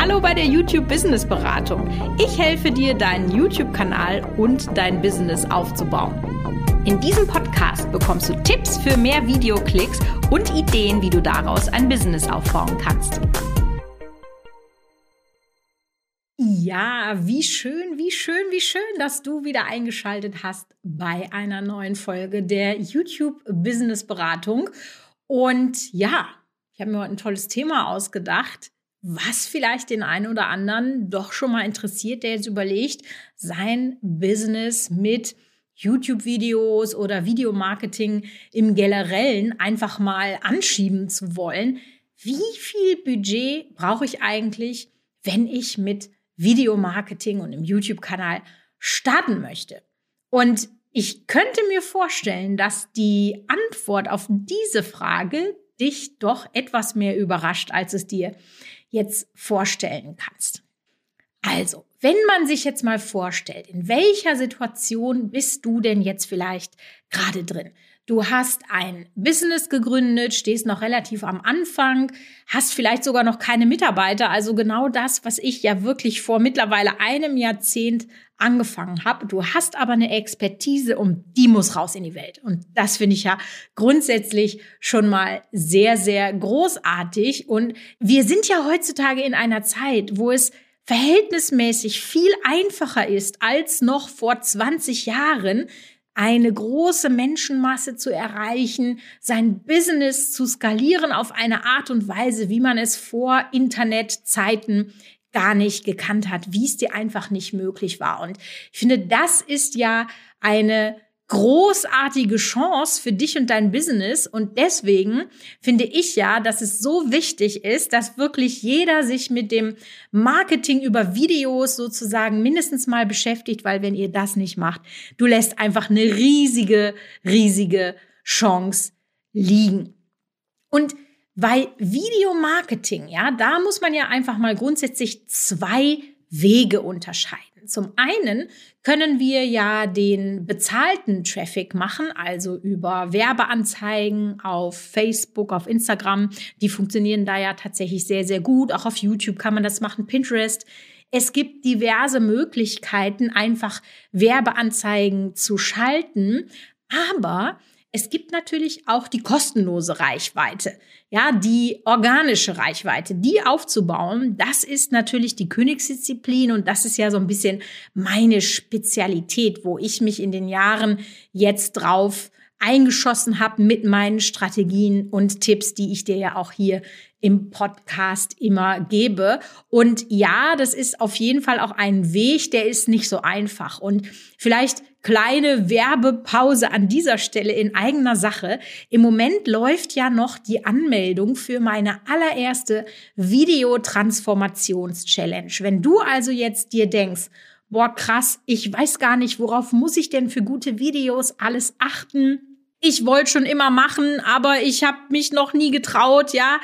Hallo bei der YouTube Business Beratung. Ich helfe dir, deinen YouTube-Kanal und dein Business aufzubauen. In diesem Podcast bekommst du Tipps für mehr Videoklicks und Ideen, wie du daraus ein Business aufbauen kannst. Ja, wie schön, wie schön, wie schön, dass du wieder eingeschaltet hast bei einer neuen Folge der YouTube Business Beratung. Und ja, ich habe mir heute ein tolles Thema ausgedacht was vielleicht den einen oder anderen doch schon mal interessiert, der jetzt überlegt, sein Business mit YouTube-Videos oder Videomarketing im Generellen einfach mal anschieben zu wollen. Wie viel Budget brauche ich eigentlich, wenn ich mit Videomarketing und im YouTube-Kanal starten möchte? Und ich könnte mir vorstellen, dass die Antwort auf diese Frage dich doch etwas mehr überrascht, als es dir jetzt vorstellen kannst. Also, wenn man sich jetzt mal vorstellt, in welcher Situation bist du denn jetzt vielleicht gerade drin? Du hast ein Business gegründet, stehst noch relativ am Anfang, hast vielleicht sogar noch keine Mitarbeiter, also genau das, was ich ja wirklich vor mittlerweile einem Jahrzehnt angefangen habe. Du hast aber eine Expertise und die muss raus in die Welt. Und das finde ich ja grundsätzlich schon mal sehr, sehr großartig. Und wir sind ja heutzutage in einer Zeit, wo es verhältnismäßig viel einfacher ist als noch vor 20 Jahren, eine große Menschenmasse zu erreichen, sein Business zu skalieren auf eine Art und Weise, wie man es vor Internetzeiten gar nicht gekannt hat, wie es dir einfach nicht möglich war. Und ich finde, das ist ja eine großartige Chance für dich und dein Business. Und deswegen finde ich ja, dass es so wichtig ist, dass wirklich jeder sich mit dem Marketing über Videos sozusagen mindestens mal beschäftigt, weil wenn ihr das nicht macht, du lässt einfach eine riesige, riesige Chance liegen. Und bei Videomarketing, ja, da muss man ja einfach mal grundsätzlich zwei Wege unterscheiden. Zum einen können wir ja den bezahlten Traffic machen, also über Werbeanzeigen auf Facebook, auf Instagram. Die funktionieren da ja tatsächlich sehr, sehr gut. Auch auf YouTube kann man das machen, Pinterest. Es gibt diverse Möglichkeiten, einfach Werbeanzeigen zu schalten. Aber es gibt natürlich auch die kostenlose Reichweite, ja, die organische Reichweite, die aufzubauen. Das ist natürlich die Königsdisziplin und das ist ja so ein bisschen meine Spezialität, wo ich mich in den Jahren jetzt drauf eingeschossen habe mit meinen Strategien und Tipps, die ich dir ja auch hier im Podcast immer gebe. Und ja, das ist auf jeden Fall auch ein Weg, der ist nicht so einfach. Und vielleicht kleine Werbepause an dieser Stelle in eigener Sache. Im Moment läuft ja noch die Anmeldung für meine allererste Videotransformations-Challenge. Wenn du also jetzt dir denkst, boah, krass, ich weiß gar nicht, worauf muss ich denn für gute Videos alles achten? Ich wollte schon immer machen, aber ich habe mich noch nie getraut, ja.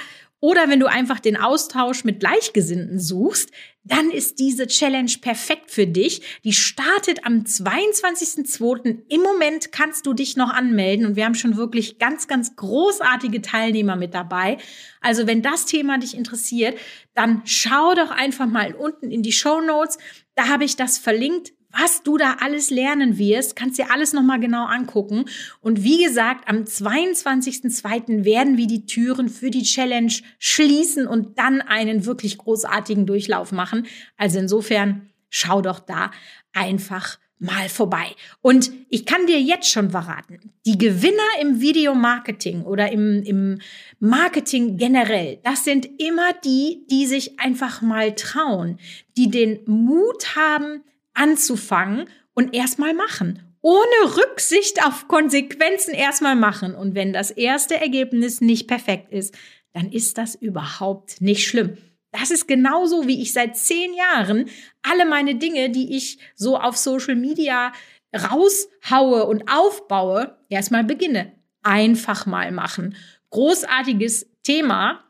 Oder wenn du einfach den Austausch mit Gleichgesinnten suchst, dann ist diese Challenge perfekt für dich. Die startet am 22.02. Im Moment kannst du dich noch anmelden und wir haben schon wirklich ganz, ganz großartige Teilnehmer mit dabei. Also wenn das Thema dich interessiert, dann schau doch einfach mal unten in die Show Notes. Da habe ich das verlinkt was du da alles lernen wirst, kannst dir alles nochmal genau angucken. Und wie gesagt, am 22.02. werden wir die Türen für die Challenge schließen und dann einen wirklich großartigen Durchlauf machen. Also insofern schau doch da einfach mal vorbei. Und ich kann dir jetzt schon verraten, die Gewinner im Videomarketing oder im, im Marketing generell, das sind immer die, die sich einfach mal trauen, die den Mut haben, anzufangen und erstmal machen. Ohne Rücksicht auf Konsequenzen erstmal machen. Und wenn das erste Ergebnis nicht perfekt ist, dann ist das überhaupt nicht schlimm. Das ist genauso, wie ich seit zehn Jahren alle meine Dinge, die ich so auf Social Media raushaue und aufbaue, erstmal beginne. Einfach mal machen. Großartiges Thema.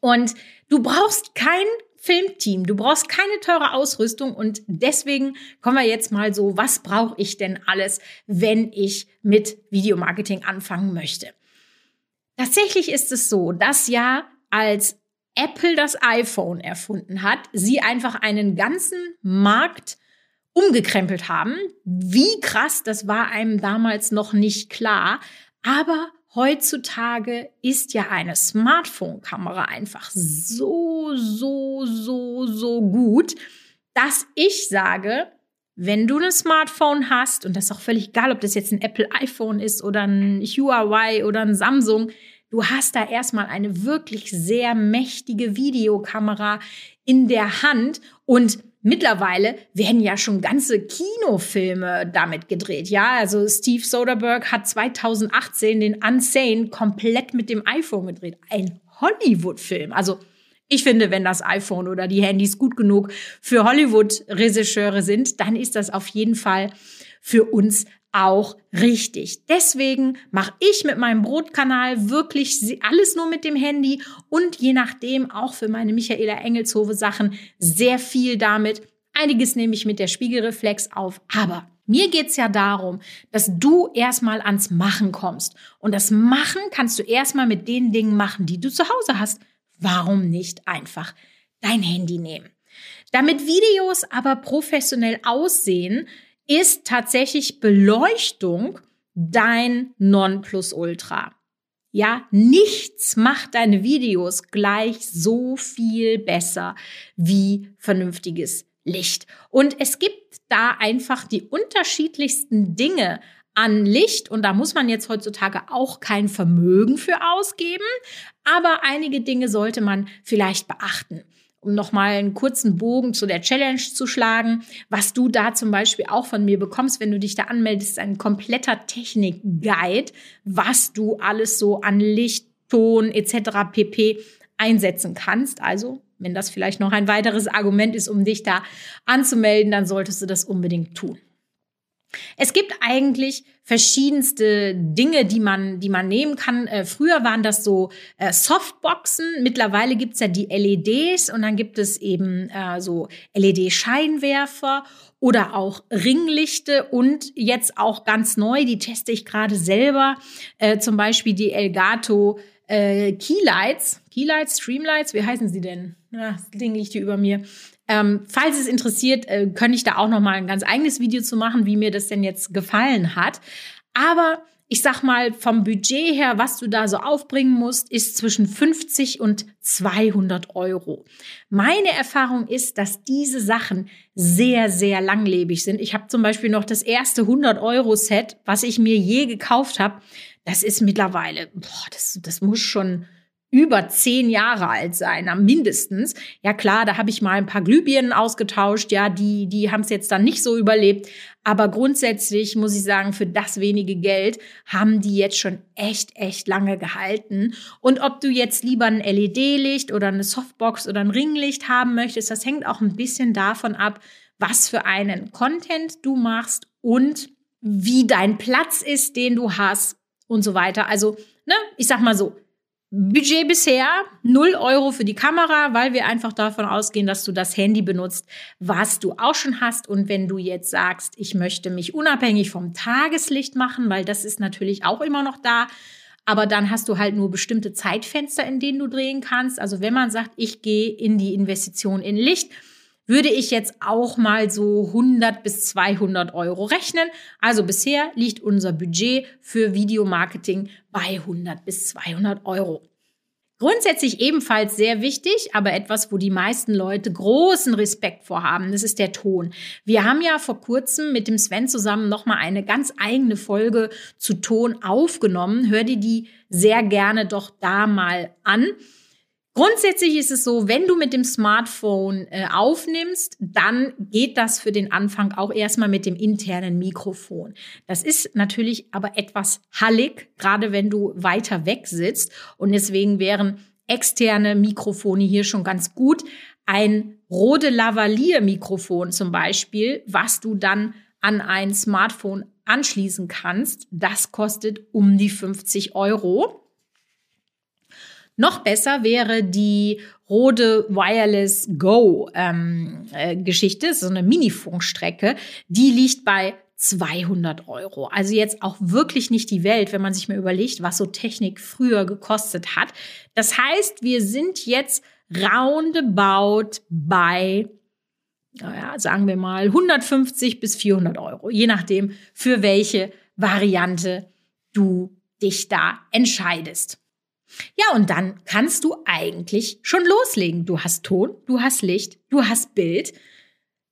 Und du brauchst kein Filmteam. Du brauchst keine teure Ausrüstung und deswegen kommen wir jetzt mal so, was brauche ich denn alles, wenn ich mit Videomarketing anfangen möchte? Tatsächlich ist es so, dass ja als Apple das iPhone erfunden hat, sie einfach einen ganzen Markt umgekrempelt haben. Wie krass, das war einem damals noch nicht klar. Aber heutzutage ist ja eine Smartphone-Kamera einfach so, so, so, so gut, dass ich sage, wenn du ein Smartphone hast, und das ist auch völlig egal, ob das jetzt ein Apple iPhone ist oder ein Huawei oder ein Samsung, du hast da erstmal eine wirklich sehr mächtige Videokamera in der Hand. Und Mittlerweile werden ja schon ganze Kinofilme damit gedreht. Ja, also Steve Soderbergh hat 2018 den Unsane komplett mit dem iPhone gedreht. Ein Hollywood-Film. Also ich finde, wenn das iPhone oder die Handys gut genug für Hollywood-Regisseure sind, dann ist das auf jeden Fall für uns auch richtig. Deswegen mache ich mit meinem Brotkanal wirklich alles nur mit dem Handy und je nachdem auch für meine Michaela Engelshove Sachen sehr viel damit. Einiges nehme ich mit der Spiegelreflex auf, aber mir geht's ja darum, dass du erstmal ans Machen kommst. Und das Machen kannst du erstmal mit den Dingen machen, die du zu Hause hast warum nicht einfach dein Handy nehmen? Damit Videos aber professionell aussehen, ist tatsächlich Beleuchtung dein Nonplusultra. Ja, nichts macht deine Videos gleich so viel besser wie vernünftiges Licht. Und es gibt da einfach die unterschiedlichsten Dinge an Licht und da muss man jetzt heutzutage auch kein Vermögen für ausgeben, aber einige Dinge sollte man vielleicht beachten. Um nochmal einen kurzen Bogen zu der Challenge zu schlagen, was du da zum Beispiel auch von mir bekommst, wenn du dich da anmeldest, ist ein kompletter Technik-Guide, was du alles so an Licht, Ton etc. pp einsetzen kannst. Also, wenn das vielleicht noch ein weiteres Argument ist, um dich da anzumelden, dann solltest du das unbedingt tun. Es gibt eigentlich verschiedenste Dinge, die man, die man nehmen kann. Äh, früher waren das so äh, Softboxen. Mittlerweile gibt's ja die LEDs und dann gibt es eben äh, so LED-Scheinwerfer oder auch Ringlichte und jetzt auch ganz neu, die teste ich gerade selber, äh, zum Beispiel die Elgato äh, Keylights. Keylights, Streamlights, wie heißen sie denn? Ja, das Ding liegt hier über mir. Ähm, falls es interessiert, äh, könnte ich da auch noch mal ein ganz eigenes Video zu machen, wie mir das denn jetzt gefallen hat. Aber ich sag mal, vom Budget her, was du da so aufbringen musst, ist zwischen 50 und 200 Euro. Meine Erfahrung ist, dass diese Sachen sehr, sehr langlebig sind. Ich habe zum Beispiel noch das erste 100 Euro Set, was ich mir je gekauft habe. Das ist mittlerweile, boah, das, das muss schon über zehn Jahre alt sein, mindestens. Ja klar, da habe ich mal ein paar Glühbirnen ausgetauscht, ja, die, die haben es jetzt dann nicht so überlebt. Aber grundsätzlich muss ich sagen, für das wenige Geld haben die jetzt schon echt, echt lange gehalten. Und ob du jetzt lieber ein LED-Licht oder eine Softbox oder ein Ringlicht haben möchtest, das hängt auch ein bisschen davon ab, was für einen Content du machst und wie dein Platz ist, den du hast und so weiter. Also, ne, ich sag mal so, Budget bisher 0 Euro für die Kamera, weil wir einfach davon ausgehen, dass du das Handy benutzt, was du auch schon hast. Und wenn du jetzt sagst, ich möchte mich unabhängig vom Tageslicht machen, weil das ist natürlich auch immer noch da, aber dann hast du halt nur bestimmte Zeitfenster, in denen du drehen kannst. Also wenn man sagt, ich gehe in die Investition in Licht, würde ich jetzt auch mal so 100 bis 200 Euro rechnen. Also bisher liegt unser Budget für Videomarketing bei 100 bis 200 Euro. Grundsätzlich ebenfalls sehr wichtig, aber etwas, wo die meisten Leute großen Respekt vor haben, das ist der Ton. Wir haben ja vor kurzem mit dem Sven zusammen nochmal eine ganz eigene Folge zu Ton aufgenommen. Hör dir die sehr gerne doch da mal an. Grundsätzlich ist es so, wenn du mit dem Smartphone äh, aufnimmst, dann geht das für den Anfang auch erstmal mit dem internen Mikrofon. Das ist natürlich aber etwas hallig, gerade wenn du weiter weg sitzt. Und deswegen wären externe Mikrofone hier schon ganz gut. Ein Rode Lavalier Mikrofon zum Beispiel, was du dann an ein Smartphone anschließen kannst, das kostet um die 50 Euro. Noch besser wäre die Rode Wireless Go ähm, äh, Geschichte, so eine Mini-Funkstrecke. Die liegt bei 200 Euro. Also jetzt auch wirklich nicht die Welt, wenn man sich mal überlegt, was so Technik früher gekostet hat. Das heißt, wir sind jetzt roundabout bei, naja, sagen wir mal 150 bis 400 Euro, je nachdem, für welche Variante du dich da entscheidest. Ja, und dann kannst du eigentlich schon loslegen. Du hast Ton, du hast Licht, du hast Bild.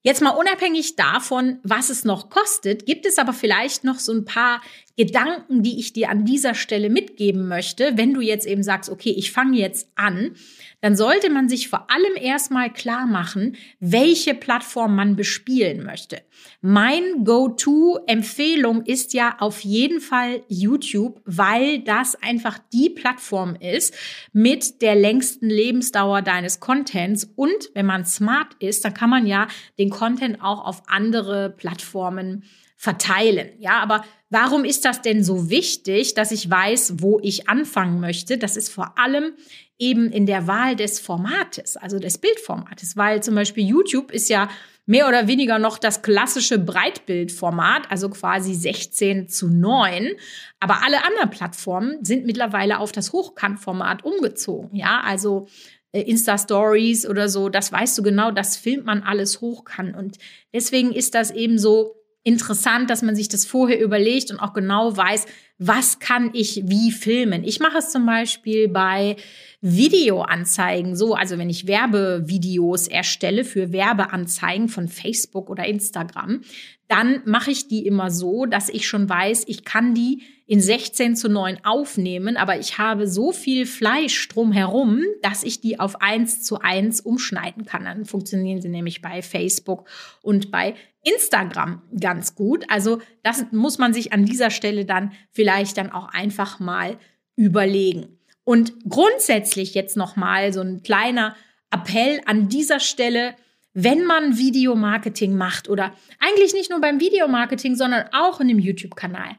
Jetzt mal unabhängig davon, was es noch kostet, gibt es aber vielleicht noch so ein paar Gedanken, die ich dir an dieser Stelle mitgeben möchte. Wenn du jetzt eben sagst, okay, ich fange jetzt an, dann sollte man sich vor allem erstmal klar machen, welche Plattform man bespielen möchte. Mein Go-To-Empfehlung ist ja auf jeden Fall YouTube, weil das einfach die Plattform ist mit der längsten Lebensdauer deines Contents. Und wenn man smart ist, dann kann man ja den Content auch auf andere Plattformen verteilen. Ja, aber warum ist das denn so wichtig, dass ich weiß, wo ich anfangen möchte? Das ist vor allem eben in der Wahl des Formates, also des Bildformates, weil zum Beispiel YouTube ist ja mehr oder weniger noch das klassische Breitbildformat, also quasi 16 zu 9. Aber alle anderen Plattformen sind mittlerweile auf das Hochkantformat umgezogen. Ja, also äh, Insta-Stories oder so, das weißt du genau, das filmt man alles hochkant. Und deswegen ist das eben so interessant, dass man sich das vorher überlegt und auch genau weiß, was kann ich wie filmen. Ich mache es zum Beispiel bei Videoanzeigen so, also wenn ich Werbevideos erstelle für Werbeanzeigen von Facebook oder Instagram, dann mache ich die immer so, dass ich schon weiß, ich kann die in 16 zu 9 aufnehmen, aber ich habe so viel Fleisch drumherum, dass ich die auf 1 zu 1 umschneiden kann. Dann funktionieren sie nämlich bei Facebook und bei Instagram ganz gut. Also das muss man sich an dieser Stelle dann vielleicht dann auch einfach mal überlegen. Und grundsätzlich jetzt noch mal so ein kleiner Appell an dieser Stelle, wenn man Videomarketing macht oder eigentlich nicht nur beim Videomarketing, sondern auch in dem YouTube-Kanal.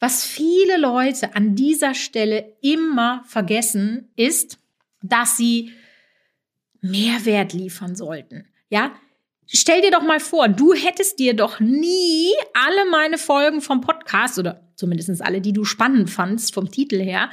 Was viele Leute an dieser Stelle immer vergessen, ist, dass sie Mehrwert liefern sollten. Ja, Stell dir doch mal vor, du hättest dir doch nie alle meine Folgen vom Podcast oder zumindest alle, die du spannend fandst vom Titel her,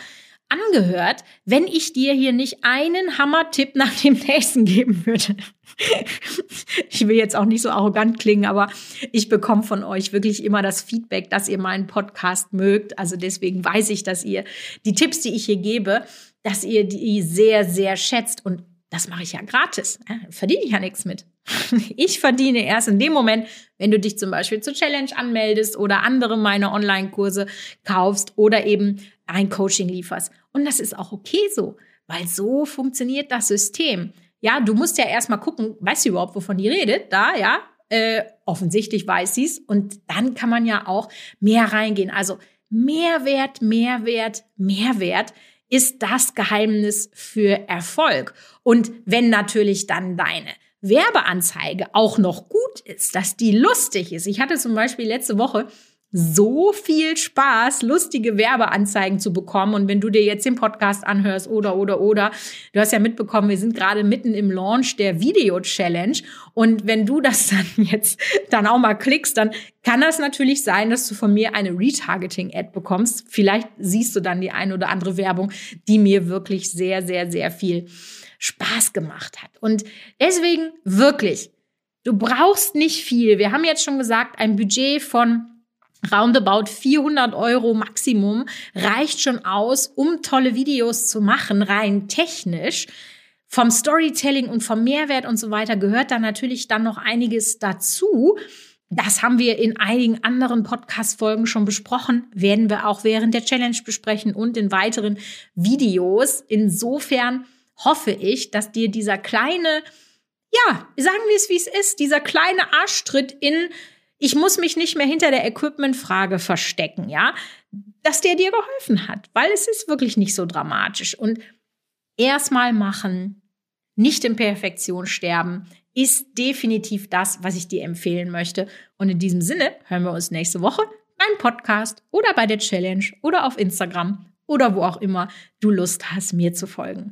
angehört, wenn ich dir hier nicht einen Hammer-Tipp nach dem nächsten geben würde. ich will jetzt auch nicht so arrogant klingen, aber ich bekomme von euch wirklich immer das Feedback, dass ihr meinen Podcast mögt. Also deswegen weiß ich, dass ihr die Tipps, die ich hier gebe, dass ihr die sehr, sehr schätzt. Und das mache ich ja gratis. Verdiene ich ja nichts mit. Ich verdiene erst in dem Moment, wenn du dich zum Beispiel zur Challenge anmeldest oder andere meiner Online-Kurse kaufst oder eben ein Coaching lieferst. Und das ist auch okay so, weil so funktioniert das System. Ja, du musst ja erstmal gucken, weißt du überhaupt, wovon die redet? Da, ja, äh, offensichtlich weiß sie es. Und dann kann man ja auch mehr reingehen. Also Mehrwert, Mehrwert, Mehrwert ist das Geheimnis für Erfolg. Und wenn natürlich dann deine Werbeanzeige auch noch gut ist, dass die lustig ist. Ich hatte zum Beispiel letzte Woche so viel Spaß, lustige Werbeanzeigen zu bekommen. Und wenn du dir jetzt den Podcast anhörst oder, oder, oder, du hast ja mitbekommen, wir sind gerade mitten im Launch der Video-Challenge. Und wenn du das dann jetzt dann auch mal klickst, dann kann das natürlich sein, dass du von mir eine Retargeting-Ad bekommst. Vielleicht siehst du dann die eine oder andere Werbung, die mir wirklich sehr, sehr, sehr viel Spaß gemacht hat. Und deswegen wirklich, du brauchst nicht viel. Wir haben jetzt schon gesagt, ein Budget von roundabout 400 Euro Maximum reicht schon aus, um tolle Videos zu machen, rein technisch. Vom Storytelling und vom Mehrwert und so weiter gehört da natürlich dann noch einiges dazu. Das haben wir in einigen anderen Podcast-Folgen schon besprochen, werden wir auch während der Challenge besprechen und in weiteren Videos. Insofern hoffe ich, dass dir dieser kleine, ja, sagen wir es wie es ist, dieser kleine Arschtritt in ich muss mich nicht mehr hinter der Equipment-Frage verstecken, ja, dass der dir geholfen hat, weil es ist wirklich nicht so dramatisch. Und erstmal machen, nicht in Perfektion sterben, ist definitiv das, was ich dir empfehlen möchte. Und in diesem Sinne hören wir uns nächste Woche beim Podcast oder bei der Challenge oder auf Instagram oder wo auch immer du Lust hast, mir zu folgen.